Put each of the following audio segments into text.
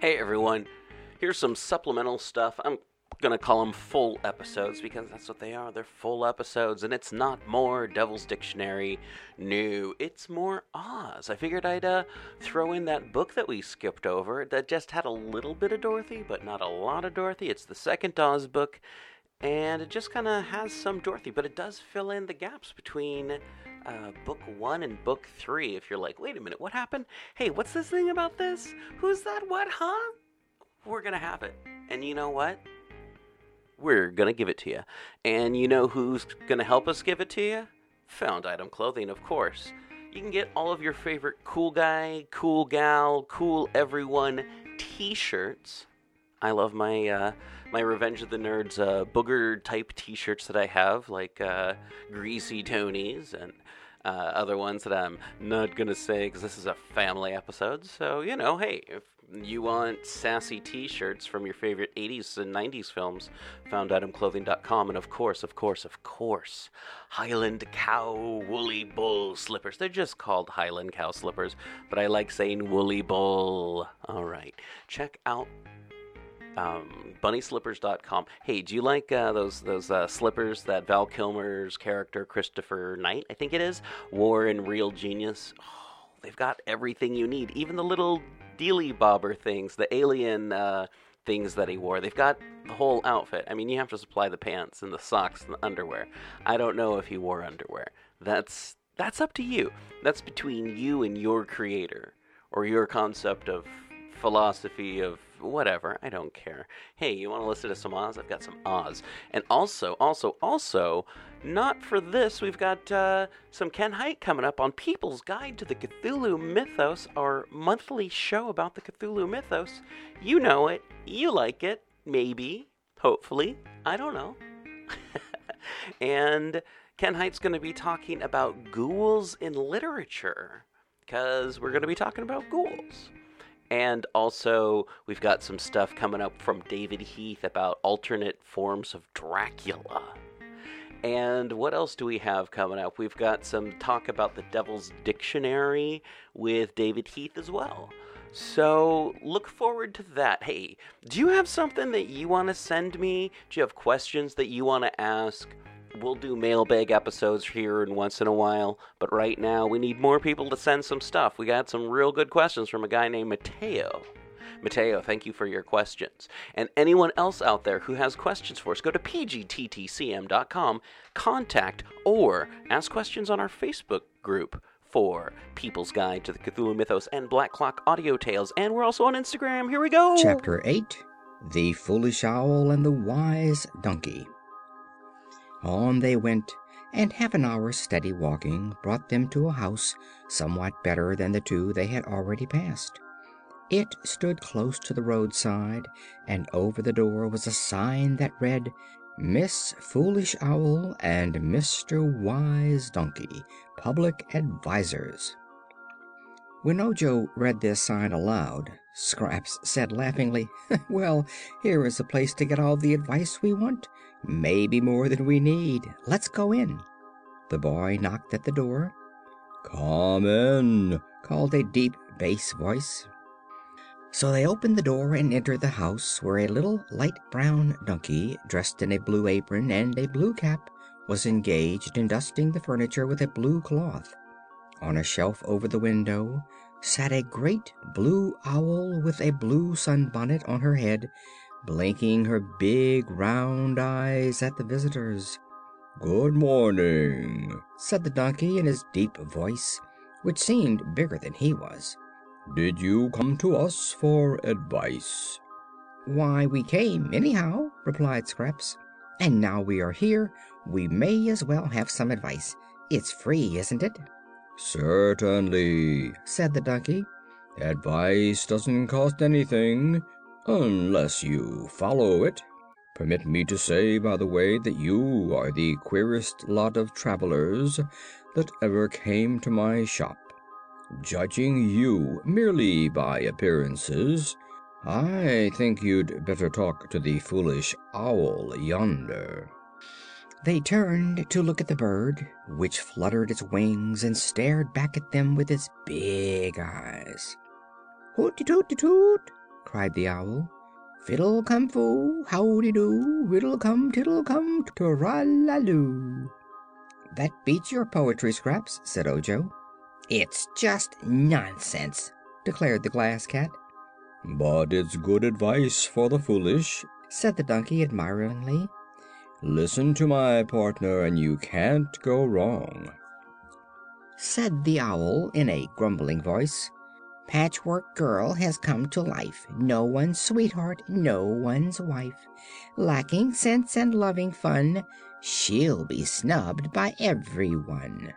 Hey everyone, here's some supplemental stuff. I'm gonna call them full episodes because that's what they are. They're full episodes, and it's not more Devil's Dictionary new. It's more Oz. I figured I'd uh, throw in that book that we skipped over that just had a little bit of Dorothy, but not a lot of Dorothy. It's the second Oz book, and it just kind of has some Dorothy, but it does fill in the gaps between uh, book one and book three. If you're like, wait a minute, what happened? Hey, what's this thing about this? Who's that? What? Huh? We're gonna have it. And you know what? We're gonna give it to you. And you know who's gonna help us give it to you? Found Item Clothing, of course. You can get all of your favorite cool guy, cool gal, cool everyone t-shirts. I love my uh, my Revenge of the Nerds uh, booger type T-shirts that I have, like uh, Greasy Tony's and uh, other ones that I'm not gonna say because this is a family episode. So you know, hey, if you want sassy T-shirts from your favorite '80s and '90s films, FoundItemClothing.com, and of course, of course, of course, Highland Cow Woolly Bull slippers. They're just called Highland Cow slippers, but I like saying Woolly Bull. All right, check out um, bunnyslippers.com. Hey, do you like uh, those those uh, slippers that Val Kilmer's character Christopher Knight, I think it is, wore in Real Genius? Oh, they've got everything you need, even the little dealy bobber things, the alien uh, things that he wore. They've got the whole outfit. I mean, you have to supply the pants and the socks and the underwear. I don't know if he wore underwear. That's that's up to you. That's between you and your creator or your concept of philosophy of whatever. I don't care. Hey, you want to listen to some Oz? I've got some Oz. And also, also, also, not for this, we've got uh, some Ken Hite coming up on People's Guide to the Cthulhu Mythos, our monthly show about the Cthulhu Mythos. You know it. You like it. Maybe. Hopefully. I don't know. and Ken Hite's going to be talking about ghouls in literature because we're going to be talking about ghouls. And also, we've got some stuff coming up from David Heath about alternate forms of Dracula. And what else do we have coming up? We've got some talk about the Devil's Dictionary with David Heath as well. So look forward to that. Hey, do you have something that you want to send me? Do you have questions that you want to ask? We'll do mailbag episodes here and once in a while, but right now we need more people to send some stuff. We got some real good questions from a guy named Mateo. Mateo, thank you for your questions. And anyone else out there who has questions for us, go to pgttcm.com, contact, or ask questions on our Facebook group for People's Guide to the Cthulhu Mythos and Black Clock Audio Tales. And we're also on Instagram. Here we go. Chapter 8 The Foolish Owl and the Wise Donkey. On they went, and half an hour's steady walking brought them to a house somewhat better than the two they had already passed. It stood close to the roadside, and over the door was a sign that read, Miss Foolish Owl and Mr. Wise Donkey, Public Advisors. When Ojo read this sign aloud, Scraps said laughingly, Well, here is a place to get all the advice we want. Maybe more than we need. Let's go in. The boy knocked at the door. Come in, called a deep bass voice. So they opened the door and entered the house, where a little light brown donkey, dressed in a blue apron and a blue cap, was engaged in dusting the furniture with a blue cloth. On a shelf over the window sat a great blue owl with a blue sunbonnet on her head, blinking her big round eyes at the visitors. Good morning, said the donkey in his deep voice, which seemed bigger than he was. Did you come to us for advice? Why, we came, anyhow, replied Scraps. And now we are here, we may as well have some advice. It's free, isn't it? Certainly, said the donkey. Advice doesn't cost anything, unless you follow it. Permit me to say, by the way, that you are the queerest lot of travelers that ever came to my shop. Judging you merely by appearances, I think you'd better talk to the foolish owl yonder. They turned to look at the bird, which fluttered its wings and stared back at them with its big eyes. "Hooty tooty toot!" Cried the Owl. Fiddle cum foo, howdy do, riddle cum tiddle cum, loo. That beats your poetry, Scraps, said Ojo. It's just nonsense, declared the Glass Cat. But it's good advice for the foolish, said the Donkey admiringly. Listen to my partner, and you can't go wrong, said the Owl in a grumbling voice. Patchwork Girl has come to life, no one's sweetheart, no one's wife. Lacking sense and loving fun, she'll be snubbed by everyone.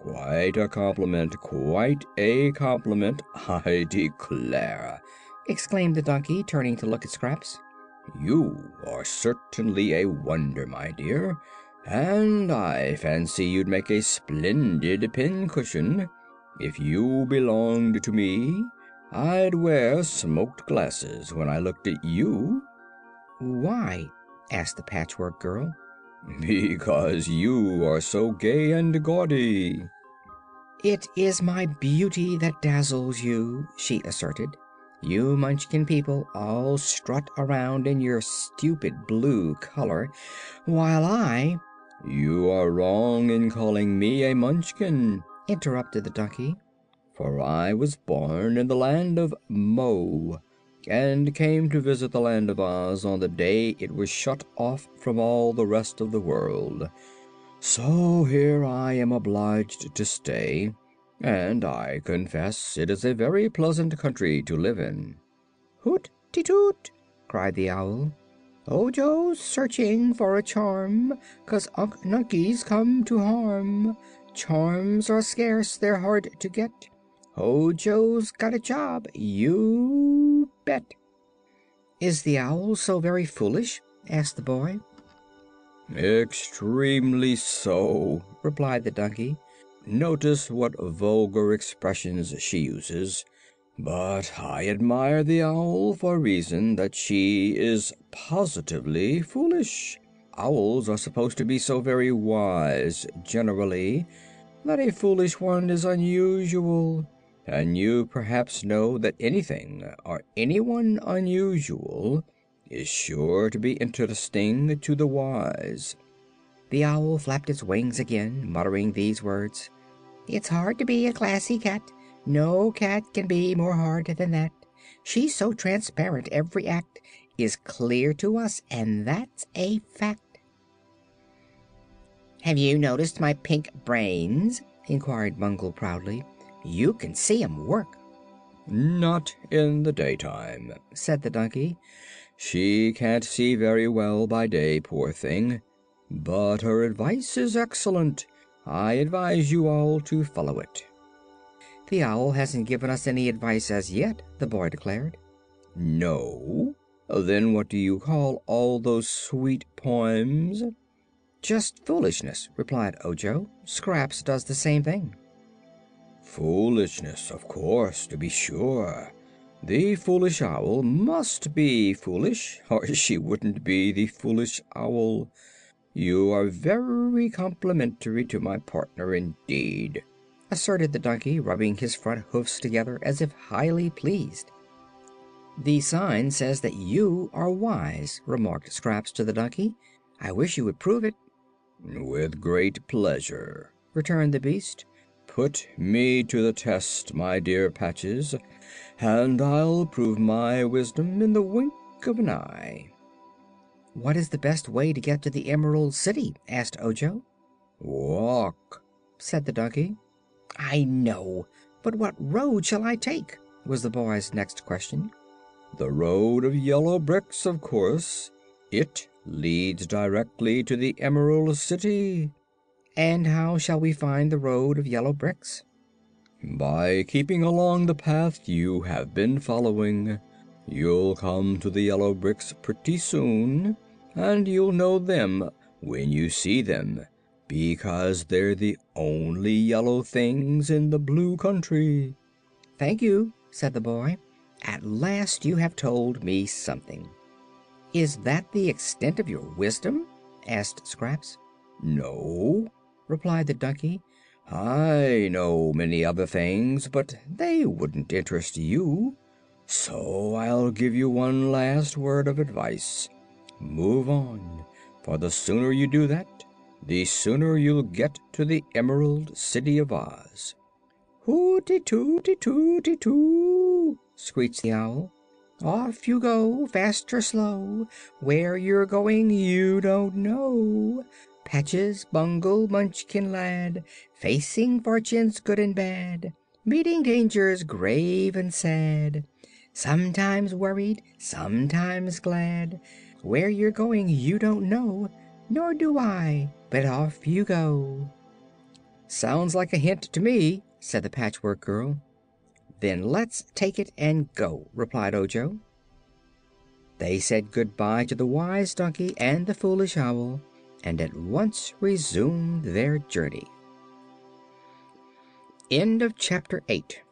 Quite a compliment, quite a compliment, I declare, exclaimed the donkey, turning to look at Scraps. You are certainly a wonder, my dear, and I fancy you'd make a splendid pincushion. If you belonged to me, I'd wear smoked glasses when I looked at you. Why? asked the Patchwork Girl. Because you are so gay and gaudy. It is my beauty that dazzles you, she asserted. You Munchkin people all strut around in your stupid blue color, while I. You are wrong in calling me a Munchkin, interrupted the donkey, for I was born in the land of Mo, and came to visit the land of Oz on the day it was shut off from all the rest of the world. So here I am obliged to stay, and I confess it is a very pleasant country to live in. Hoot ti toot! cried the owl. Ojo's searching for a charm, 'cause Unc Nunkie's come to harm. Charms are scarce, they're hard to get. Ojo's got a job, you bet. Is the owl so very foolish? asked the boy. Extremely so, replied the donkey. Notice what vulgar expressions she uses. But I admire the owl for reason that she is positively foolish. Owls are supposed to be so very wise, generally, that a foolish one is unusual. And you perhaps know that anything or anyone unusual is sure to be interesting to the wise. The owl flapped its wings again, muttering these words. It's hard to be a classy cat. No cat can be more hard than that. She's so transparent, every act is clear to us, and that's a fact. Have you noticed my pink brains? inquired Bungle proudly. You can see 'em work. Not in the daytime, said the donkey. She can't see very well by day, poor thing. But her advice is excellent. I advise you all to follow it. The owl hasn't given us any advice as yet, the boy declared. No? Then what do you call all those sweet poems? Just foolishness, replied Ojo. Scraps does the same thing. Foolishness, of course, to be sure. The foolish owl must be foolish, or she wouldn't be the foolish owl. You are very complimentary to my partner indeed, asserted the donkey, rubbing his front hoofs together as if highly pleased. The sign says that you are wise, remarked Scraps to the donkey. I wish you would prove it. With great pleasure, returned the beast. Put me to the test, my dear Patches, and I'll prove my wisdom in the wink of an eye. What is the best way to get to the Emerald City? asked Ojo. Walk, said the donkey. I know, but what road shall I take? was the boy's next question. The road of yellow bricks, of course. It leads directly to the Emerald City. And how shall we find the road of yellow bricks? By keeping along the path you have been following. You'll come to the yellow bricks pretty soon, and you'll know them when you see them, because they're the only yellow things in the blue country. Thank you, said the boy. At last you have told me something. Is that the extent of your wisdom? asked Scraps. No, replied the donkey. I know many other things, but they wouldn't interest you. So I'll give you one last word of advice. Move on, for the sooner you do that, the sooner you'll get to the Emerald City of Oz. "Hooty tooty tooty too!" screeched the owl. "Off you go, fast or slow. Where you're going you don't know. Patches, Bungle, Munchkin lad, Facing fortunes good and bad, Meeting dangers grave and sad, Sometimes worried, sometimes glad. Where you're going you don't know, Nor do I, but off you go." "Sounds like a hint to me," said the Patchwork Girl. "Then let's take it and go," replied Ojo. They said good bye to the wise donkey and the foolish owl, and at once resumed their journey. End of Chapter 8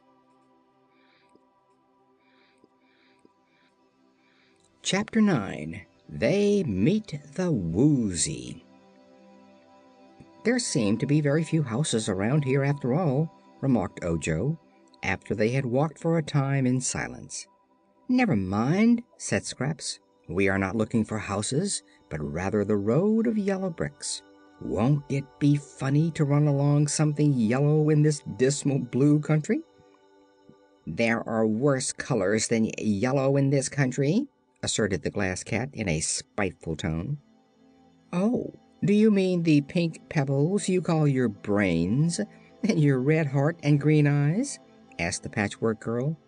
Chapter 9 They Meet the Woozy There seem to be very few houses around here, after all, remarked Ojo, after they had walked for a time in silence. Never mind, said Scraps. We are not looking for houses, but rather the road of yellow bricks. Won't it be funny to run along something yellow in this dismal blue country? There are worse colors than yellow in this country, asserted the Glass Cat in a spiteful tone. Oh, do you mean the pink pebbles you call your brains, and your red heart and green eyes? Asked the Patchwork Girl.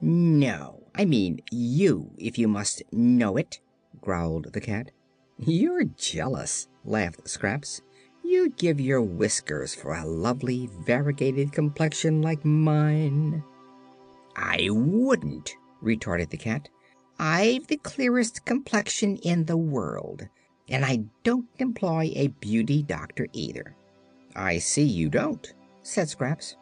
No, I mean you, if you must know it, growled the cat. You're jealous, laughed Scraps. You'd give your whiskers for a lovely, variegated complexion like mine. I wouldn't, retorted the cat. I've the clearest complexion in the world, and I don't employ a beauty doctor either. I see you don't, said Scraps.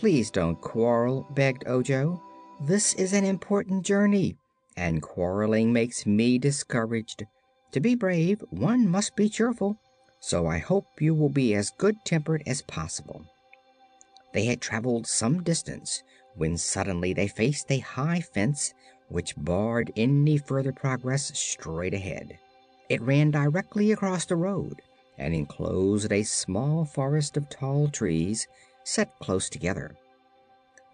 Please don't quarrel, begged Ojo. This is an important journey, and quarreling makes me discouraged. To be brave, one must be cheerful, so I hope you will be as good tempered as possible. They had traveled some distance when suddenly they faced a high fence which barred any further progress straight ahead. It ran directly across the road and enclosed a small forest of tall trees set close together.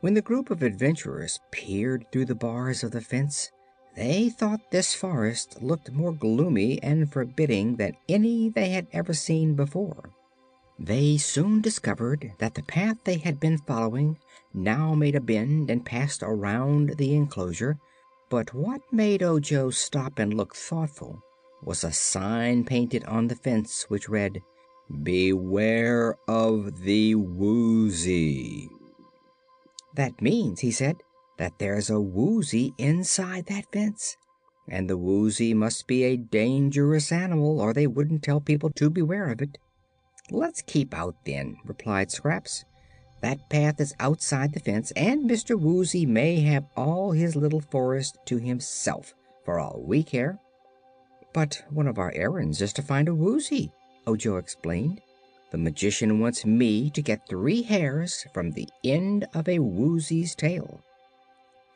When the group of adventurers peered through the bars of the fence, they thought this forest looked more gloomy and forbidding than any they had ever seen before. They soon discovered that the path they had been following now made a bend and passed around the enclosure, but what made Ojo stop and look thoughtful was a sign painted on the fence which read: "Beware of the Woozy." "That means," he said, "that there's a Woozy inside that fence, and the Woozy must be a dangerous animal or they wouldn't tell people to beware of it." "Let's keep out, then," replied Scraps. "That path is outside the fence, and Mr. Woozy may have all his little forest to himself, for all we care." "But one of our errands is to find a Woozy," Ojo explained. "The Magician wants me to get three hairs from the end of a Woozy's tail."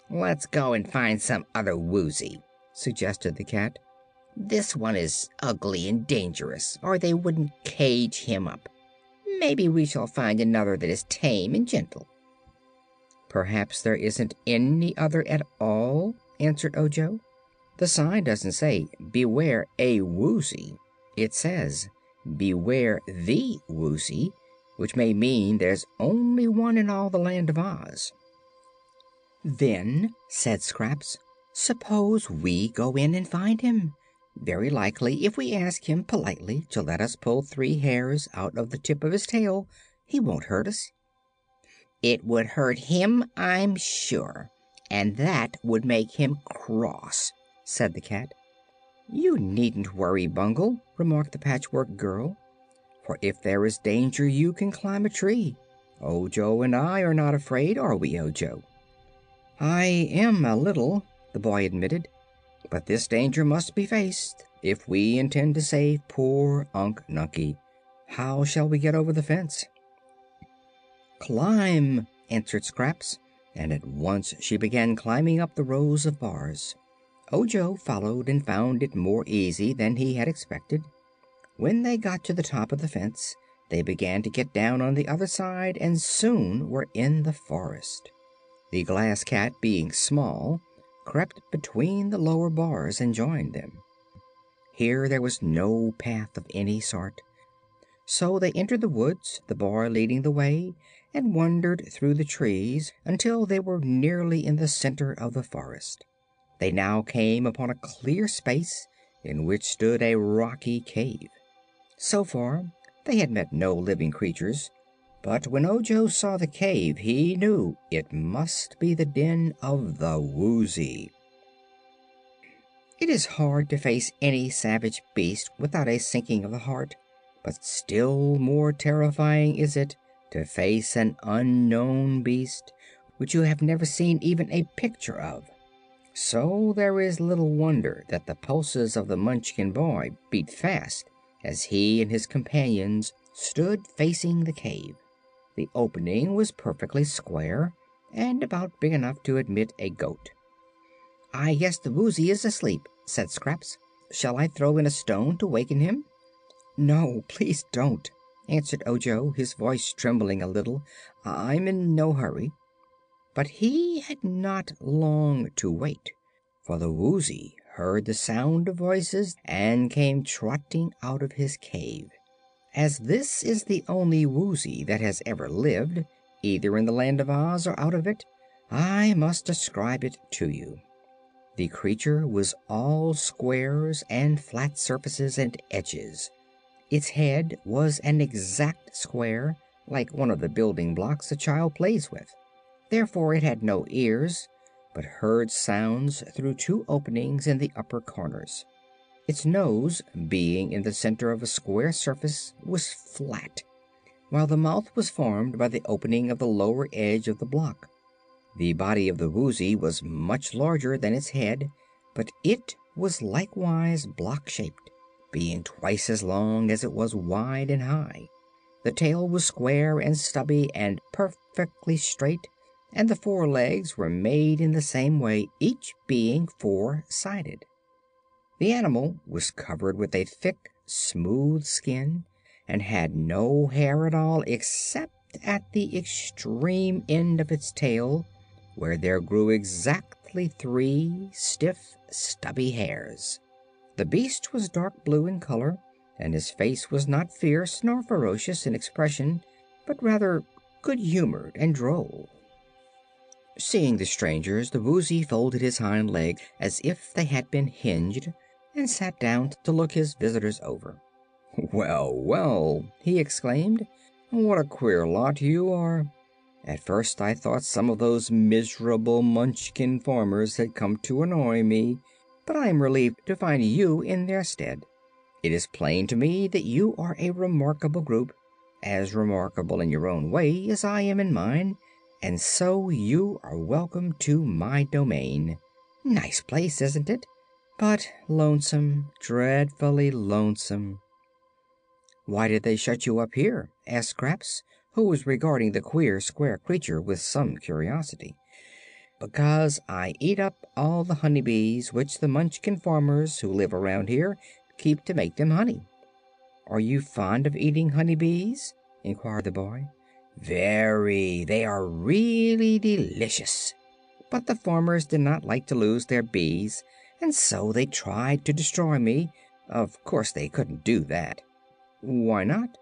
"Let's go and find some other Woozy," suggested the cat. "This one is ugly and dangerous, or they wouldn't cage him up. Maybe we shall find another that is tame and gentle." "Perhaps there isn't any other at all," answered Ojo. "The sign doesn't say 'Beware a Woozy.' It says 'Beware the Woozy,' which may mean there's only one in all the Land of Oz." "Then," said Scraps, "suppose we go in and find him. Very likely, if we ask him politely to let us pull three hairs out of the tip of his tail, he won't hurt us." "It would hurt him, I'm sure, and that would make him cross," said the cat. "You needn't worry, Bungle," remarked the Patchwork Girl, "for if there is danger you can climb a tree. Ojo and I are not afraid, are we, Ojo?" "I am, a little," the boy admitted. "But this danger must be faced if we intend to save poor Unc Nunkie. How shall we get over the fence?" "Climb," answered Scraps, and at once she began climbing up the rows of bars. Ojo followed and found it more easy than he had expected. When they got to the top of the fence they began to get down on the other side and soon were in the forest. The Glass Cat, being small, crept between the lower bars and joined them. Here there was no path of any sort, so they entered the woods, the boy leading the way, and wandered through the trees until they were nearly in the center of the forest. They now came upon a clear space in which stood a rocky cave. So far they had met no living creatures, but when Ojo saw the cave he knew it must be the den of the Woozy. It is hard to face any savage beast without a sinking of the heart, but still more terrifying is it to face an unknown beast which you have never seen even a picture of. So there is little wonder that the pulses of the Munchkin boy beat fast as he and his companions stood facing the cave. The opening was perfectly square and about big enough to admit a goat. Ah, "I guess the Woozy is asleep," said Scraps. "Shall I throw in a stone to waken him?" "No, please don't," answered Ojo, his voice trembling a little. "I'm in no hurry." But he had not long to wait, for the Woozy heard the sound of voices and came trotting out of his cave. As this is the only Woozy that has ever lived, either in the Land of Oz or out of it, I must describe it to you. The creature was all squares and flat surfaces and edges. Its head was an exact square, like one of the building blocks a child plays with. Therefore it had no ears, but heard sounds through two openings in the upper corners. Its nose, being in the center of a square surface, was flat, while the mouth was formed by the opening of the lower edge of the block. The body of the Woozy was much larger than its head, but it was likewise block shaped, being twice as long as it was wide and high. The tail was square and stubby and perfectly straight, and the four legs were made in the same way, each being four sided. The animal was covered with a thick, smooth skin and had no hair at all except at the extreme end of its tail where there grew exactly three stiff, stubby hairs. The beast was dark blue in color, and his face was not fierce nor ferocious in expression, but rather good humored and droll. Seeing the strangers, the Woozy folded his hind leg as if they had been hinged and sat down to look his visitors over. "Well, well!" he exclaimed. "What a queer lot you are! At first I thought some of those miserable Munchkin farmers had come to annoy me, but I am relieved to find you in their stead. It is plain to me that you are a remarkable group, as remarkable in your own way as I am in mine, and so you are welcome to my domain. Nice place, isn't it? But lonesome, dreadfully lonesome." "Why did they shut you up here?" asked Scraps who was regarding the queer square creature with some curiosity. "Because I eat up all the honey bees which the Munchkin farmers who live around here keep to make them honey." "Are you fond of eating honey bees?" inquired the boy. "Very. They are really delicious. But the farmers did not like to lose their bees, and so they tried to destroy me. Of course they couldn't do that." "Why not?"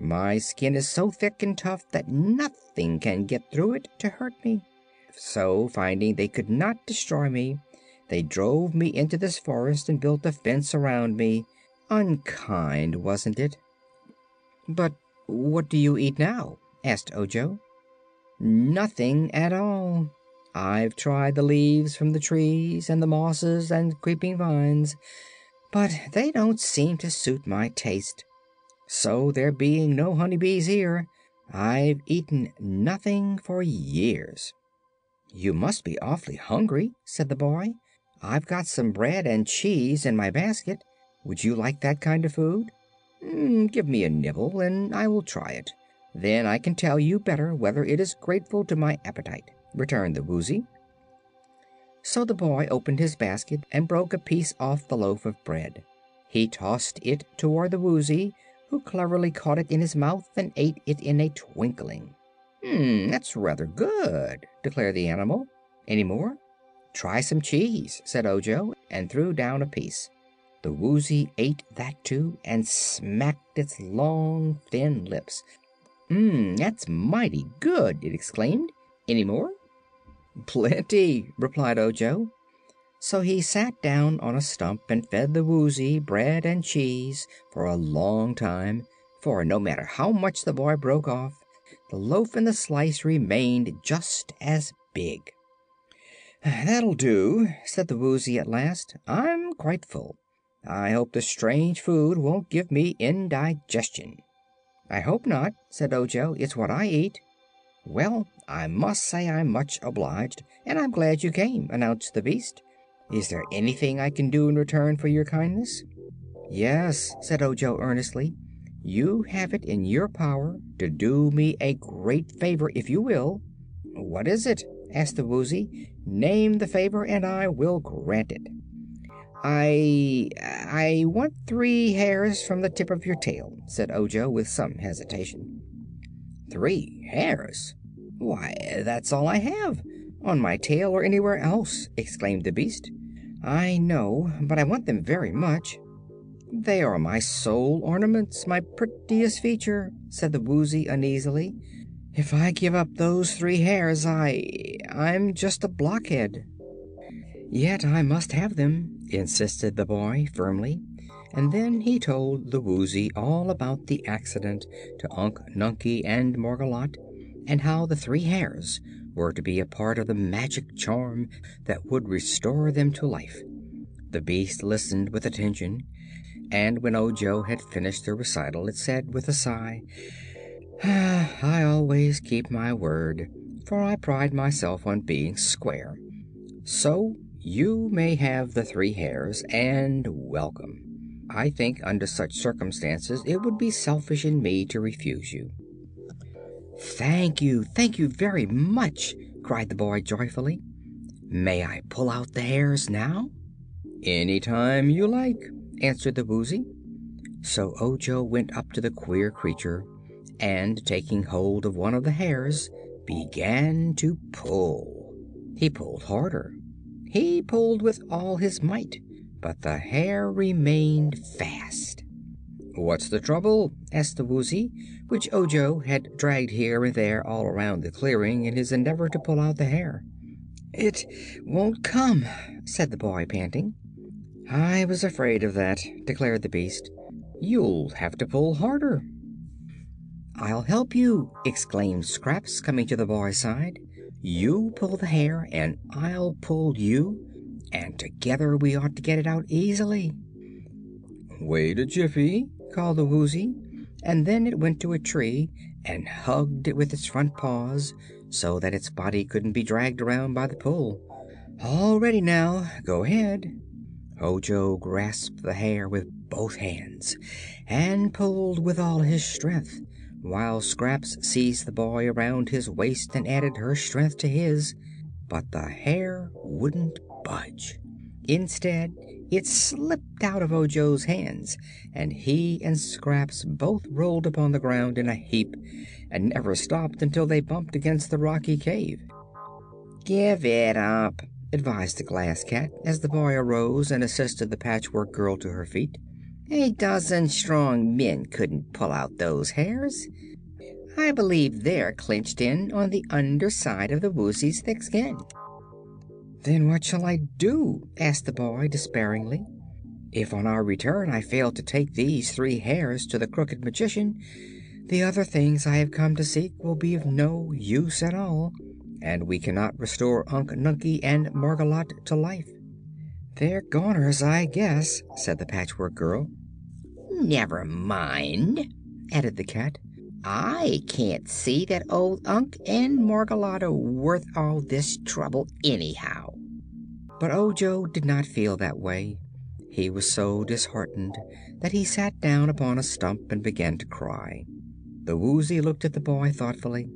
My skin is so thick and tough that nothing can get through it to hurt me. So, finding they could not destroy me, they drove me into this forest and built a fence around me. Unkind, wasn't it?" "But what do you eat now?" Asked Ojo. "Nothing at all. I've tried the leaves from the trees and the mosses and creeping vines, but they don't seem to suit my taste. So, there being no honey bees here, I've eaten nothing for years." "You must be awfully hungry," said the boy. "I've got some bread and cheese in my basket. Would you like that kind of food?" Mm, "Give me a nibble and I will try it. Then I can tell you better whether it is grateful to my appetite. returned the Woozy. So the boy opened his basket and broke a piece off the loaf of bread. He tossed it toward the Woozy, who cleverly caught it in his mouth and ate it in a twinkling. "Hmm, that's rather good," declared the animal. "Any more?" "Try some cheese," said Ojo, and threw down a piece. The Woozy ate that too, and smacked its long, thin lips. "Mmm, that's mighty good!" it exclaimed. "Any more?" "Plenty," replied Ojo. So he sat down on a stump and fed the Woozy bread and cheese for a long time, for no matter how much the boy broke off, the loaf and the slice remained just as big. "That'll do," said the Woozy at last. "I'm quite full. I hope the strange food won't give me indigestion." "I hope not," said Ojo. "It's what I eat." "Well, I must say I'm much obliged, and I'm glad you came," announced the beast. Is there anything I can do in return for your kindness?" "Yes," said Ojo earnestly. "You have it in your power to do me a great favor, if you will." "What is it?" asked the Woozy. "Name the favor and I will grant it." "I I want three hairs from the tip of your tail," said Ojo, with some hesitation. "Three hairs? Why, that's all I have, on my tail or anywhere else!" exclaimed the beast. "I know, but I want them very much." "They are my sole ornaments, my prettiest feature," said the Woozy, uneasily. "If I give up those three hairs I I'm just a blockhead." "Yet I must have them," insisted the boy, firmly, and then he told the Woozy all about the accident to Unc Nunkie and Margolotte, and how the three hairs were to be a part of the magic charm that would restore them to life. The beast listened with attention, and when Ojo had finished the recital it said with a sigh: ah, "I always keep my word, for I pride myself on being square. So you may have the three hairs, and welcome. I think under such circumstances it would be selfish in me to refuse you." "Thank you, thank you very much!" cried the boy joyfully. "May I pull out the hairs now?" "Any time you like," answered the Woozy. So Ojo went up to the queer creature and, taking hold of one of the hairs, began to pull. He pulled harder. He pulled with all his might, but the hair remained fast. "What's the trouble?" asked the Woozy, which Ojo had dragged here and there all around the clearing in his endeavor to pull out the hair. "It won't come," said the boy, panting. "I was afraid of that," declared the beast. "You'll have to pull harder." "I'll help you!" exclaimed Scraps, coming to the boy's side. "You pull the hair and I'll pull you, and together we ought to get it out easily." "Wait a jiffy," called the Woozy, and then it went to a tree and hugged it with its front paws, so that its body couldn't be dragged around by the pull. "All ready now. Go ahead." Ojo grasped the hair with both hands and pulled with all his strength, while Scraps seized the boy around his waist and added her strength to his. But the hair wouldn't budge. Instead, it slipped out of Ojo's hands and he and Scraps both rolled upon the ground in a heap and never stopped until they bumped against the rocky cave. "Give it up," advised the Glass Cat, as the boy arose and assisted the Patchwork Girl to her feet. "A dozen strong men couldn't pull out those hairs. I believe they're clinched in on the under side of the Woozy's thick skin." "Then what shall I do?" asked the boy, despairingly. "If on our return I fail to take these three hairs to the Crooked Magician, the other things I have come to seek will be of no use at all, and we cannot restore Unc Nunkie and Margolotte to life." "They're goners, I guess," said the Patchwork Girl. "Never mind," added the cat. "I can't see that old Unc and Margolotte are worth all this trouble, anyhow." But Ojo did not feel that way. He was so disheartened that he sat down upon a stump and began to cry. The Woozy looked at the boy thoughtfully.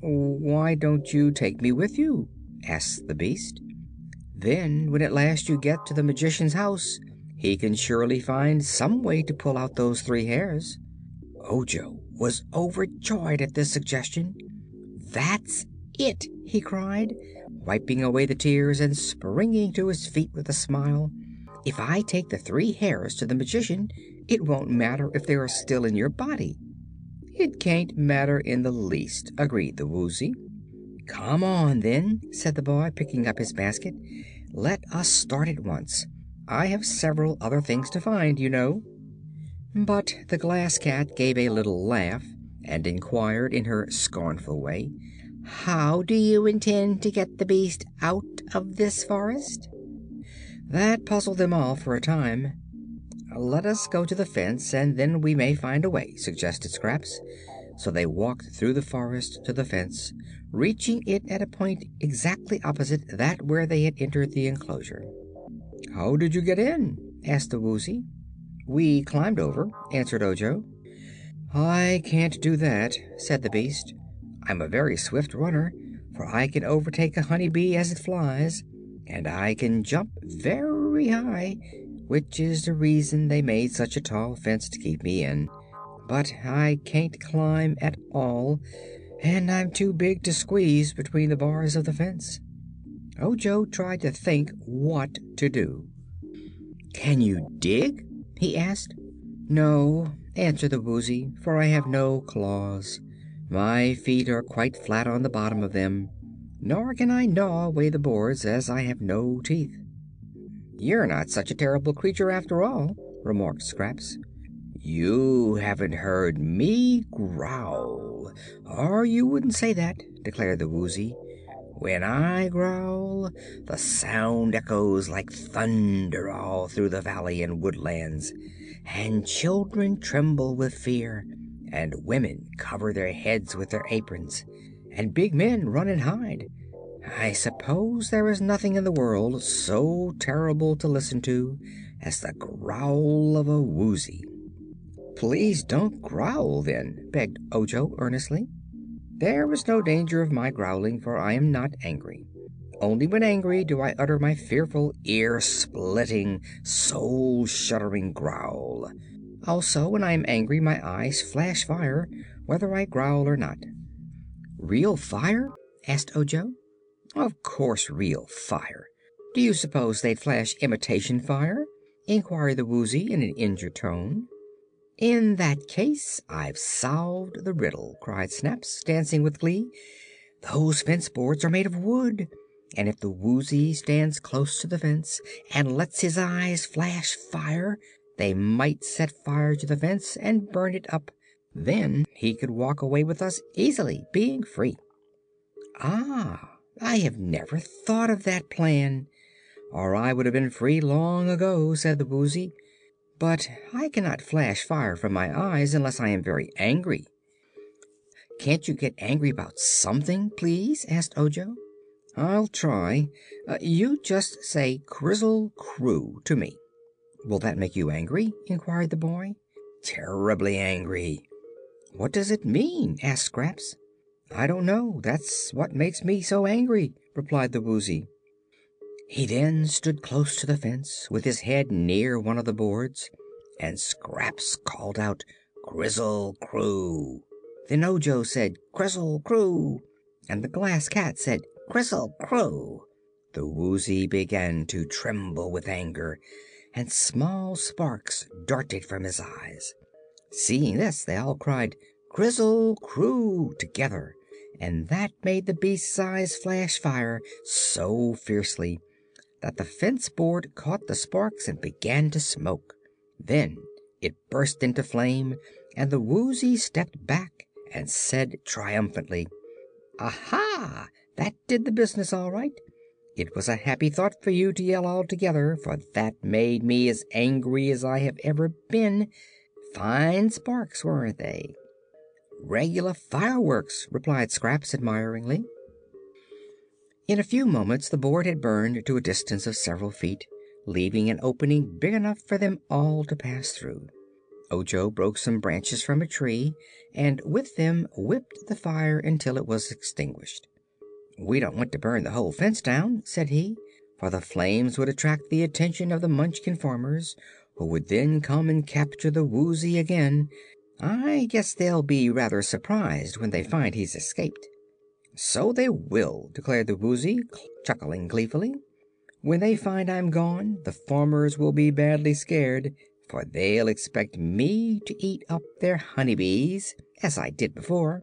Why don't you take me with you? asked the beast. Then, when at last you get to the magician's house, he can surely find some way to pull out those three hairs. Ojo was overjoyed at this suggestion. That's it, he cried, wiping away the tears and springing to his feet with a smile. If I take the three hairs to the magician, it won't matter if they are still in your body. It can't matter in the least, agreed the Woozy. Come on, then, said the boy, picking up his basket. Let us start at once. I have several other things to find, you know. But the Glass Cat gave a little laugh and inquired in her scornful way, "How do you intend to get the beast out of this forest?" That puzzled them all for a time. "Let us go to the fence, and then we may find a way," suggested Scraps. So they walked through the forest to the fence, reaching it at a point exactly opposite that where they had entered the enclosure. "How did you get in?" asked the Woozy. "We climbed over," answered Ojo. "I can't do that," said the beast. "I'm a very swift runner, for I can overtake a honey bee as it flies, and I can jump very high, which is the reason they made such a tall fence to keep me in. But I can't climb at all, and I'm too big to squeeze between the bars of the fence." Ojo tried to think what to do. "Can you dig?" he asked. "No," answered the Woozy, "for I have no claws. My feet are quite flat on the bottom of them, nor can I gnaw away the boards, as I have no teeth." "You're not such a terrible creature, after all," remarked Scraps. "You haven't heard me growl, or you wouldn't say that," declared the Woozy. "When I growl, the sound echoes like thunder all through the valley and woodlands, and children tremble with fear, and women cover their heads with their aprons, and big men run and hide. I suppose there is nothing in the world so terrible to listen to as the growl of a Woozy." "Please don't growl, then," begged Ojo earnestly. There is no danger of my growling, for I am not angry. Only when angry do I utter my fearful, ear splitting, soul shuddering growl. Also, when I am angry, my eyes flash fire, whether I growl or not. "Real fire?" asked Ojo. "Of course, real fire. Do you suppose they'd flash imitation fire?" inquired the Woozy in an injured tone. "In that case I've solved the riddle," cried Scraps, dancing with glee. "Those fence boards are made of wood, and if the Woozy stands close to the fence and lets his eyes flash fire they might set fire to the fence and burn it up. Then he could walk away with us easily, being free." "Ah, I have never thought of that plan, or I would have been free long ago," said the Woozy. But I cannot flash fire from my eyes unless I am very angry." "Can't you get angry about something, please?" asked Ojo. "I'll try. Uh, you just say 'Krizzle Kroo' to me. Will that make you angry?" inquired the boy. "Terribly angry." "What does it mean?" asked Scraps. "I don't know. That's what makes me so angry," replied the Woozy. He then stood close to the fence, with his head near one of the boards, and Scraps called out "Krizzle Kroo." Then Ojo said "Krizzle Kroo," and the Glass Cat said "Krizzle Kroo." The Woozy began to tremble with anger, and small sparks darted from his eyes. Seeing this, they all cried "Krizzle Kroo" together, and that made the beast's eyes flash fire so fiercely that the fence board caught the sparks and began to smoke. Then it burst into flame, and the Woozy stepped back and said triumphantly: "Aha! That did the business, all right. It was a happy thought for you to yell all together, for that made me as angry as I have ever been. Fine sparks, weren't they?" "Regular fireworks," replied Scraps admiringly. In a few moments the board had burned to a distance of several feet, leaving an opening big enough for them all to pass through. Ojo broke some branches from a tree and with them whipped the fire until it was extinguished. "We don't want to burn the whole fence down," said he, "for the flames would attract the attention of the Munchkin farmers, who would then come and capture the Woozy again. I guess they'll be rather surprised when they find he's escaped." "So they will," declared the Woozy, chuckling gleefully. "When they find I'm gone the farmers will be badly scared, for they'll expect me to eat up their honey bees, as I did before."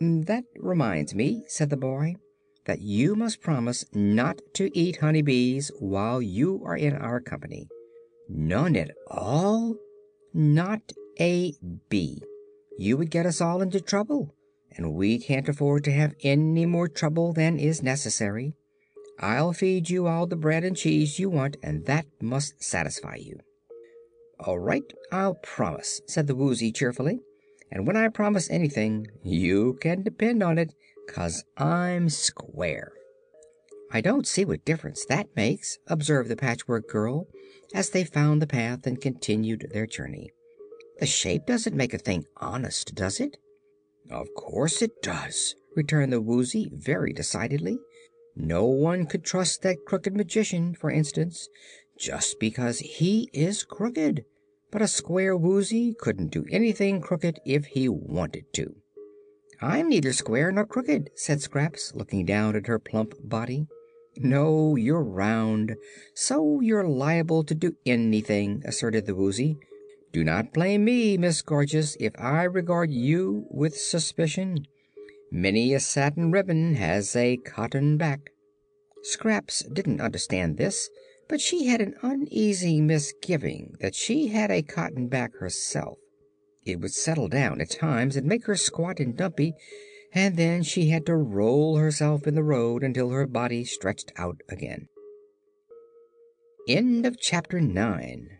Mm, "That reminds me," said the boy, "that you must promise not to eat honey bees while you are in our company." "None at all?" "Not a bee. You would get us all into trouble, and we can't afford to have any more trouble than is necessary. I'll feed you all the bread and cheese you want, and that must satisfy you." "All right; I'll promise," said the Woozy, cheerfully. "And when I promise anything you can depend on it, 'cause I'm square." "I don't see what difference that makes," observed the Patchwork Girl, as they found the path and continued their journey. "The shape doesn't make a thing honest, does it?" "Of course it does," returned the Woozy, very decidedly. "No one could trust that Crooked Magician, for instance, just because he is crooked. But a square Woozy couldn't do anything crooked if he wanted to." "I'm neither square nor crooked," said Scraps, looking down at her plump body. "No; you're round, so you're liable to do anything," asserted the Woozy. "Do not blame me, Miss Gorgeous, if I regard you with suspicion. Many a satin ribbon has a cotton back." Scraps didn't understand this, but she had an uneasy misgiving that she had a cotton back herself. It would settle down at times and make her squat and dumpy, and then she had to roll herself in the road until her body stretched out again. End of chapter 9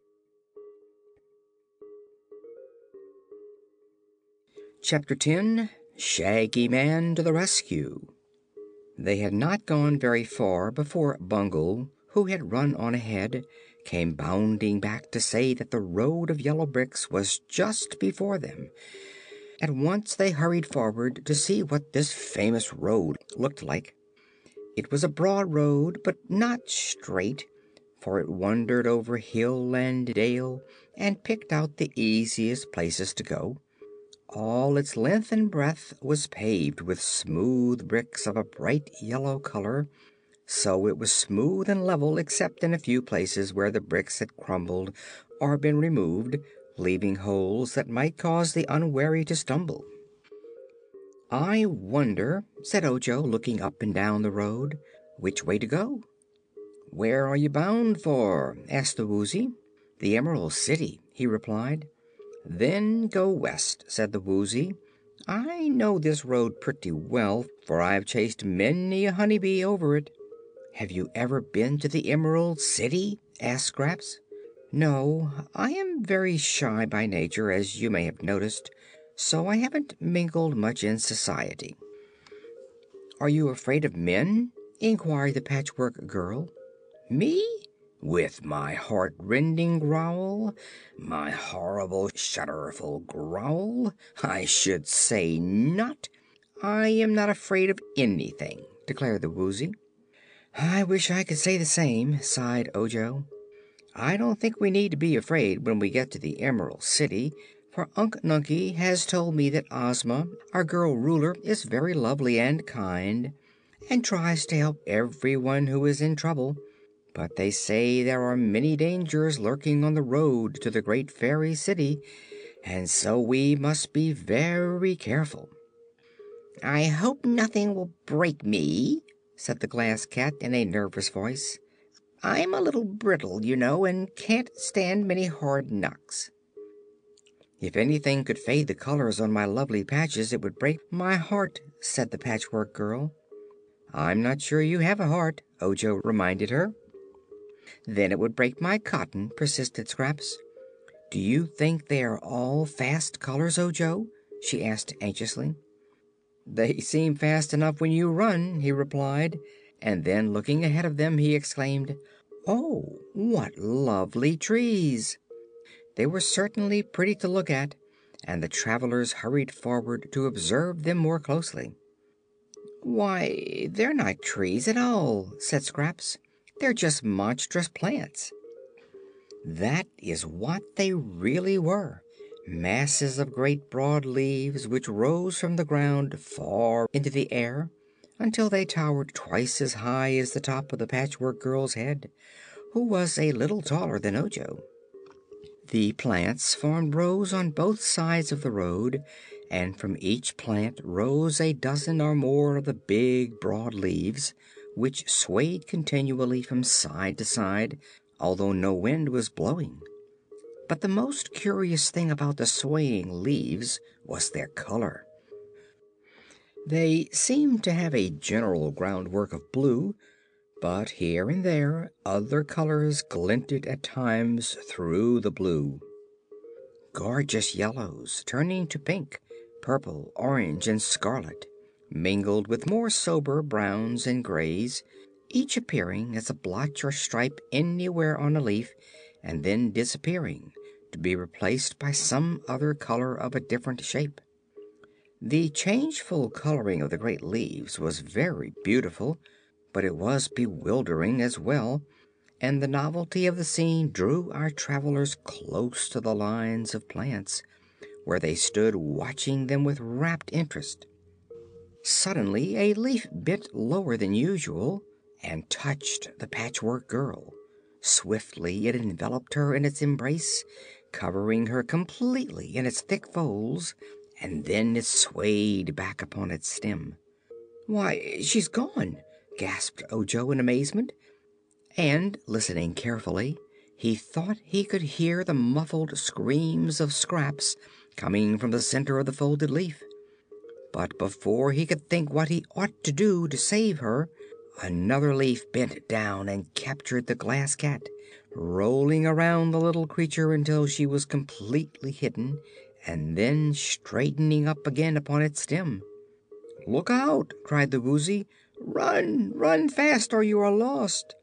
Chapter 10 Shaggy Man to the Rescue They had not gone very far before Bungle, who had run on ahead, came bounding back to say that the road of yellow bricks was just before them. At once they hurried forward to see what this famous road looked like. It was a broad road, but not straight, for it wandered over hill and dale and picked out the easiest places to go. All its length and breadth was paved with smooth bricks of a bright yellow color, so it was smooth and level except in a few places where the bricks had crumbled or been removed, leaving holes that might cause the unwary to stumble. "I wonder," said Ojo, looking up and down the road, "which way to go." "Where are you bound for?" asked the Woozy. "The Emerald City," he replied. "Then go west," said the Woozy. "I know this road pretty well, for I've chased many a honey bee over it." "Have you ever been to the Emerald City?" asked Scraps. "No; I am very shy by nature, as you may have noticed, so I haven't mingled much in society." "Are you afraid of men?" inquired the Patchwork Girl. "Me? With my heart-rending growl, my horrible, shudderful growl? I should say not. I am not afraid of anything," declared the Woozy. "I wish I could say the same," sighed Ojo. "I don't think we need to be afraid when we get to the Emerald City, for Unc Nunkie has told me that Ozma, our girl Ruler, is very lovely and kind and tries to help everyone who is in trouble. But they say there are many dangers lurking on the road to the great fairy city, and so we must be very careful." "I hope nothing will break me," said the Glass Cat, in a nervous voice. "I'm a little brittle, you know, and can't stand many hard knocks." "If anything could fade the colors on my lovely patches it would break my heart," said the Patchwork Girl. "I'm not sure you have a heart," Ojo reminded her. "Then it would break my cotton," persisted Scraps. "Do you think they are all fast colors, Ojo?" she asked anxiously. "They seem fast enough when you run," he replied, and then looking ahead of them he exclaimed: "Oh, what lovely trees!" They were certainly pretty to look at, and the travelers hurried forward to observe them more closely. "Why, they're not trees at all," said Scraps. "They're just monstrous plants." That is what they really were masses of great broad leaves which rose from the ground far into the air until they towered twice as high as the top of the Patchwork Girl's head, who was a little taller than Ojo. The plants formed rows on both sides of the road, and from each plant rose a dozen or more of the big, broad leaves, which swayed continually from side to side, although no wind was blowing. But the most curious thing about the swaying leaves was their color. They seemed to have a general groundwork of blue, but here and there other colors glinted at times through the blue. Gorgeous yellows, turning to pink, purple, orange and scarlet, mingled with more sober browns and grays, each appearing as a blotch or stripe anywhere on a leaf and then disappearing to be replaced by some other color of a different shape. The changeful coloring of the great leaves was very beautiful, but it was bewildering as well, and the novelty of the scene drew our travelers close to the lines of plants, where they stood watching them with rapt interest. Suddenly a leaf bent lower than usual and touched the Patchwork Girl. Swiftly it enveloped her in its embrace, covering her completely in its thick folds and then it swayed back upon its stem. "Why, she's gone!" gasped Ojo in amazement, and listening carefully he thought he could hear the muffled screams of Scraps coming from the center of the folded leaf. But before he could think what he ought to do to save her, another leaf bent down and captured the Glass Cat, rolling around the little creature until she was completely hidden and then straightening up again upon its stem. "Look out!" cried the Woozy. "Run! Run fast or you are lost!"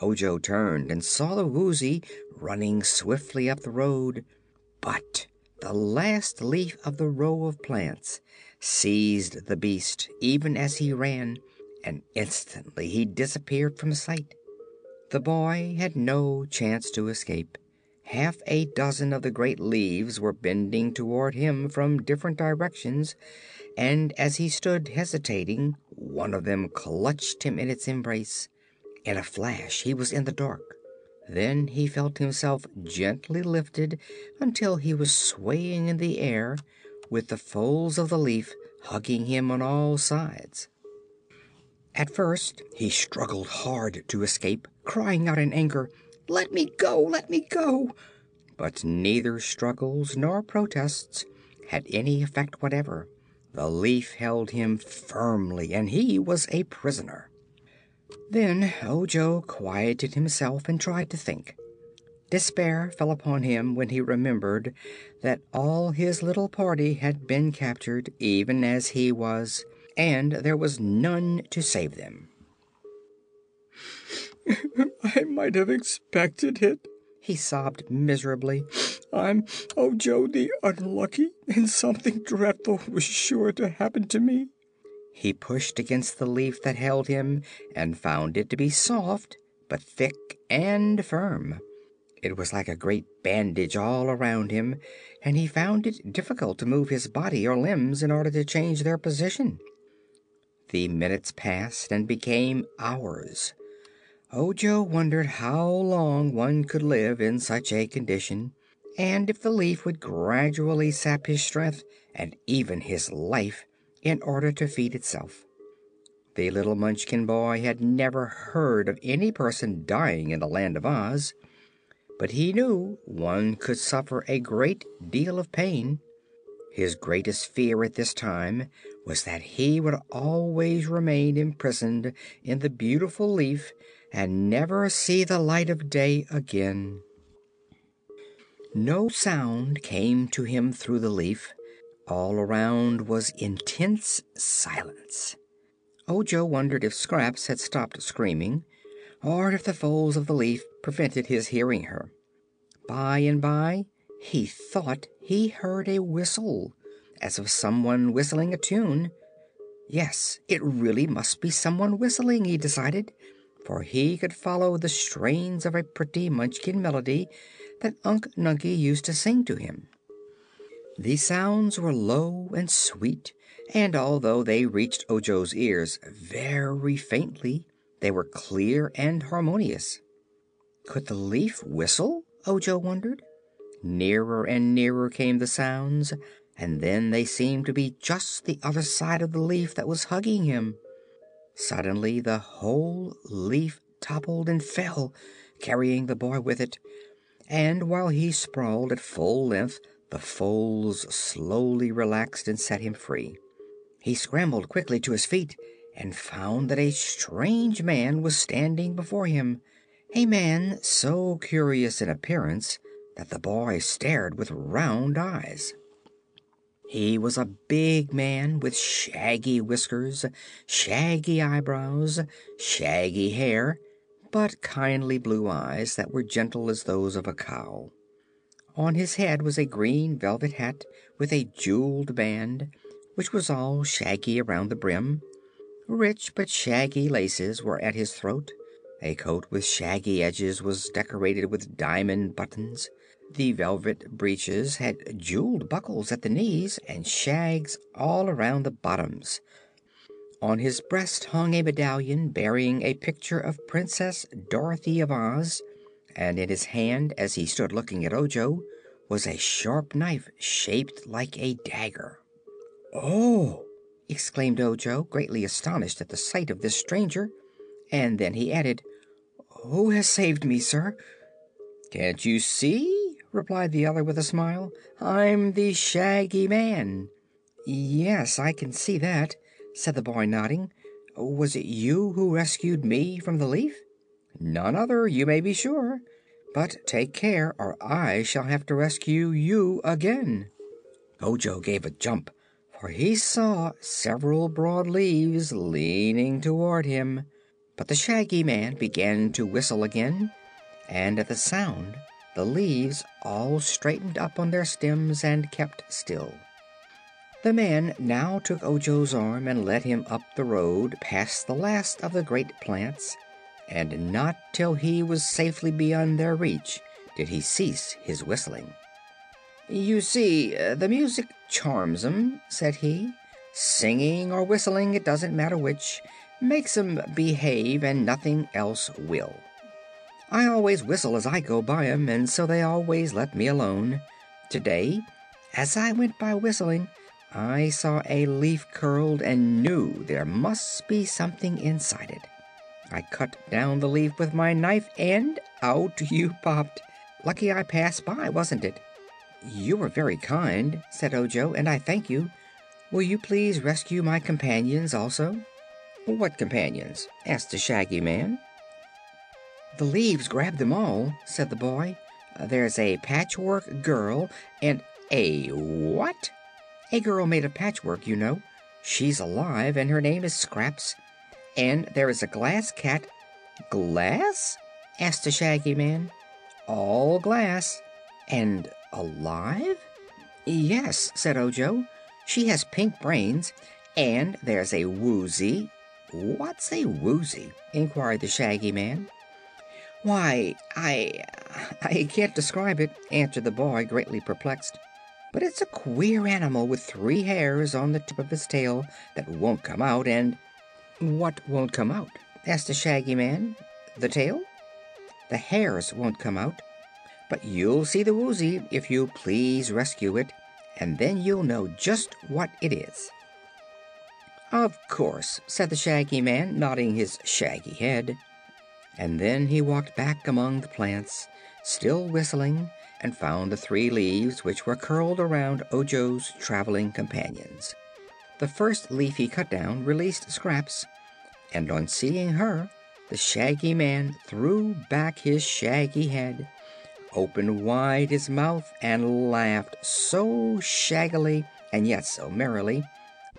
Ojo turned and saw the Woozy running swiftly up the road, but the last leaf of the row of plants seized the beast even as he ran, and instantly he disappeared from sight. The boy had no chance to escape half a dozen of the great leaves were bending toward him from different directions, and as he stood hesitating one of them clutched him in its embrace. In a flash he was in the dark. Then he felt himself gently lifted until he was swaying in the air, with the folds of the leaf hugging him on all sides. At first he struggled hard to escape, crying out in anger, let me go! Let me go!" But neither struggles nor protests had any effect whatever. The leaf held him firmly and he was a prisoner. Then Ojo quieted himself and tried to think. Despair fell upon him when he remembered that all his little party had been captured, even as he was, and there was none to save them. I might have expected it, he sobbed miserably. I'm oh, Ojo the Unlucky, and something dreadful was sure to happen to me. He pushed against the leaf that held him and found it to be soft, but thick and firm. It was like a great bandage all around him, and he found it difficult to move his body or limbs in order to change their position. The minutes passed and became hours. Oh, Ojo wondered how long one could live in such a condition and if the leaf would gradually sap his strength and even his life in order to feed itself. The little Munchkin boy had never heard of any person dying in the Land of Oz, but he knew one could suffer a great deal of pain. His greatest fear at this time was that he would always remain imprisoned in the beautiful leaf and never see the light of day again. No sound came to him through the leaf. All around was intense silence. Ojo wondered if Scraps had stopped screaming, or if the folds of the leaf prevented his hearing her. By and by he thought he heard a whistle, as of someone whistling a tune. Yes, it really must be someone whistling, he decided, for he could follow the strains of a pretty Munchkin melody that Unc Nunkie used to sing to him. The sounds were low and sweet, and although they reached Ojo's ears very faintly, they were clear and harmonious. Could the leaf whistle? Ojo wondered. Nearer and nearer came the sounds, and then they seemed to be just the other side of the leaf that was hugging him. Suddenly the whole leaf toppled and fell, carrying the boy with it, and while he sprawled at full length the folds slowly relaxed and set him free. He scrambled quickly to his feet and found that a strange man was standing before him a man so curious in appearance that the boy stared with round eyes. He was a big man with shaggy whiskers, shaggy eyebrows, shaggy hair, but kindly blue eyes that were gentle as those of a cow. On his head was a green velvet hat with a jeweled band, which was all shaggy around the brim. Rich but shaggy laces were at his throat a coat with shaggy edges was decorated with diamond buttons. The velvet breeches had jeweled buckles at the knees and shags all around the bottoms. On his breast hung a medallion bearing a picture of Princess Dorothy of Oz, and in his hand, as he stood looking at Ojo, was a sharp knife shaped like a dagger. "Oh!" Exclaimed Ojo, greatly astonished at the sight of this stranger, and then he added, who has saved me, sir?" "Can't you see?" replied the other, with a smile. "I'm the Shaggy Man." "Yes, I can see that," said the boy, nodding. "Was it you who rescued me from the leaf?" "None other, you may be sure. But take care, or I shall have to rescue you again." Ojo gave a jump, for he saw several broad leaves leaning toward him. But the Shaggy Man began to whistle again, and at the sound the leaves all straightened up on their stems and kept still. The man now took Ojo's arm and led him up the road past the last of the great plants, and not till he was safely beyond their reach did he cease his whistling. "You see, uh, the music charms 'em," said he. "Singing or whistling, it doesn't matter which makes 'em behave and nothing else will. I always whistle as I go by 'em, and so they always let me alone. Today, as I went by whistling, I saw a leaf curled and knew there must be something inside it. I cut down the leaf with my knife and out you popped. Lucky I passed by, wasn't it? You are very kind, said Ojo, and I thank you. Will you please rescue my companions also? "What companions?" asked the Shaggy Man. "The leaves grabbed them all," said the boy. "There's a Patchwork Girl and a what?" "A girl made of patchwork, you know. She's alive, and her name is Scraps. And there is a Glass Cat "Glass?" asked the Shaggy Man. "All glass. And alive?" "Yes," said Ojo. "She has pink brains. And there's a Woozy "What's a Woozy?" inquired the Shaggy Man. "Why, I I can't describe it," answered the boy, greatly perplexed. "But it's a queer animal with three hairs on the tip of its tail that won't come out, and "What won't come out?" asked the Shaggy Man. "The tail?" "The hairs won't come out. But you'll see the Woozy if you'll please rescue it, and then you'll know just what it is." "Of course," said the Shaggy Man, nodding his shaggy head. And then he walked back among the plants, still whistling, and found the three leaves which were curled around Ojo's traveling companions. The first leaf he cut down released Scraps, and on seeing her the Shaggy Man threw back his shaggy head, opened wide his mouth, and laughed so shaggily and yet so merrily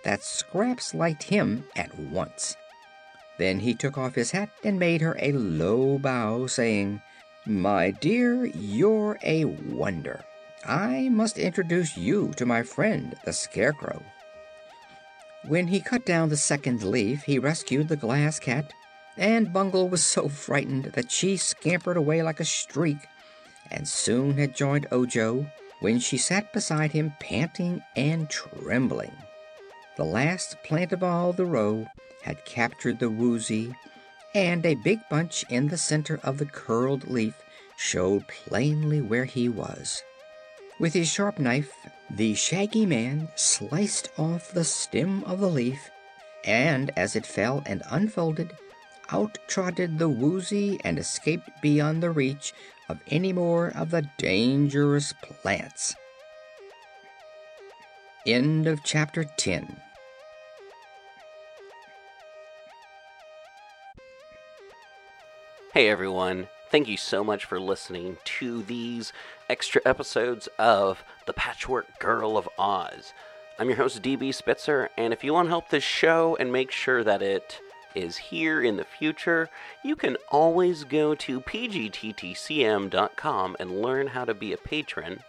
that Scraps liked him at once. Then he took off his hat and made her a low bow, saying: "My dear, you're a wonder. I must introduce you to my friend, the Scarecrow. When he cut down the second leaf, he rescued the Glass Cat, and Bungle was so frightened that she scampered away like a streak, and soon had joined Ojo when she sat beside him, panting and trembling. The last plant of all the row had captured the Woozy, and a big bunch in the center of the curled leaf showed plainly where he was. With his sharp knife, the Shaggy Man sliced off the stem of the leaf, and as it fell and unfolded, out trotted the Woozy and escaped beyond the reach of any more of the dangerous plants. End of chapter 10. Hey everyone, thank you so much for listening to these extra episodes of The Patchwork Girl of Oz. I'm your host, DB Spitzer, and if you want to help this show and make sure that it is here in the future, you can always go to pgttcm.com and learn how to be a patron.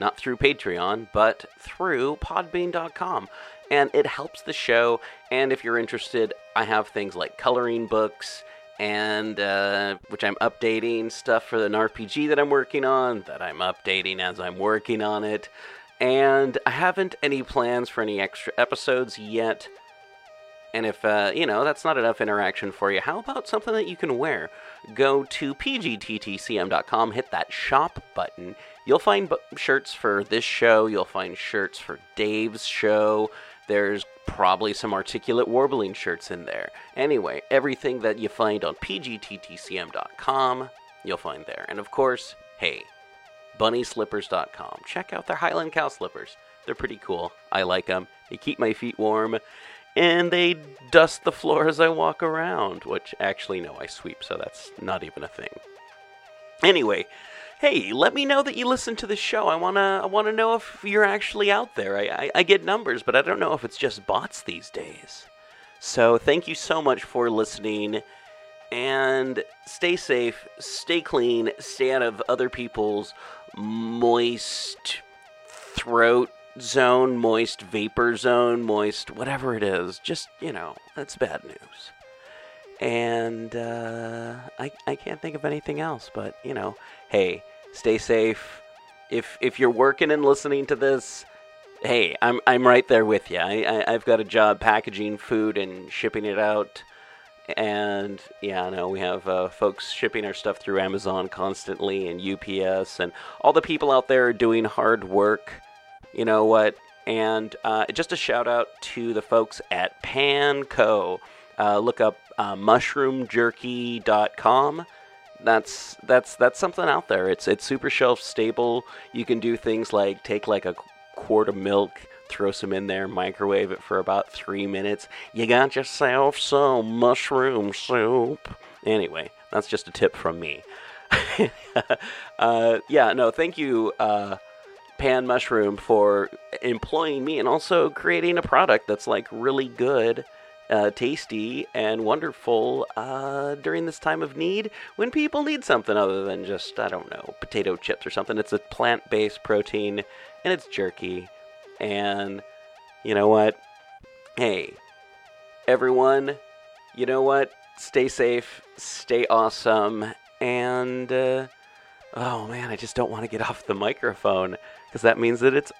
Not through Patreon, but through podbean.com. And it helps the show. And if you're interested, I have things like coloring books and uh, which I'm updating stuff for an RPG that I'm working on that I'm updating as I'm working on it. And I haven't any plans for any extra episodes yet. And if, uh, you know, that's not enough interaction for you, how about something that you can wear? Go to pgttcm.com, hit that shop button. You'll find shirts for this show, you'll find shirts for Dave's show. There's probably some articulate warbling shirts in there. Anyway, everything that you find on pgttcm.com, you'll find there. And of course, hey, bunnyslippers.com. Check out their Highland Cow slippers. They're pretty cool. I like them. They keep my feet warm. And they dust the floor as I walk around, which actually, no, I sweep, so that's not even a thing. Anyway, hey, let me know that you listen to the show. I wanna, I wanna know if you're actually out there. I, I, I get numbers, but I don't know if it's just bots these days. So thank you so much for listening, and stay safe, stay clean, stay out of other people's moist throat zone, moist vapor zone, moist whatever it is. Just you know, that's bad news. And uh, I I can't think of anything else. But you know, hey, stay safe. If if you're working and listening to this, hey, I'm I'm right there with you. I, I I've got a job packaging food and shipping it out. And yeah, I know we have uh, folks shipping our stuff through Amazon constantly and UPS, and all the people out there are doing hard work you know what? And uh, just a shout out to the folks at Panco. Uh, look up uh, mushroomjerky.com. That's that's that's something out there. It's it's super shelf stable. You can do things like take like a quart of milk, throw some in there, microwave it for about three minutes. You got yourself some mushroom soup. Anyway, that's just a tip from me. uh, yeah, no, thank you. Uh, Pan Mushroom for employing me and also creating a product that's like really good, uh, tasty, and wonderful uh, during this time of need when people need something other than just, I don't know, potato chips or something. It's a plant based protein and it's jerky. And you know what? Hey, everyone, you know what? Stay safe, stay awesome, and uh, oh man, I just don't want to get off the microphone because that means that it's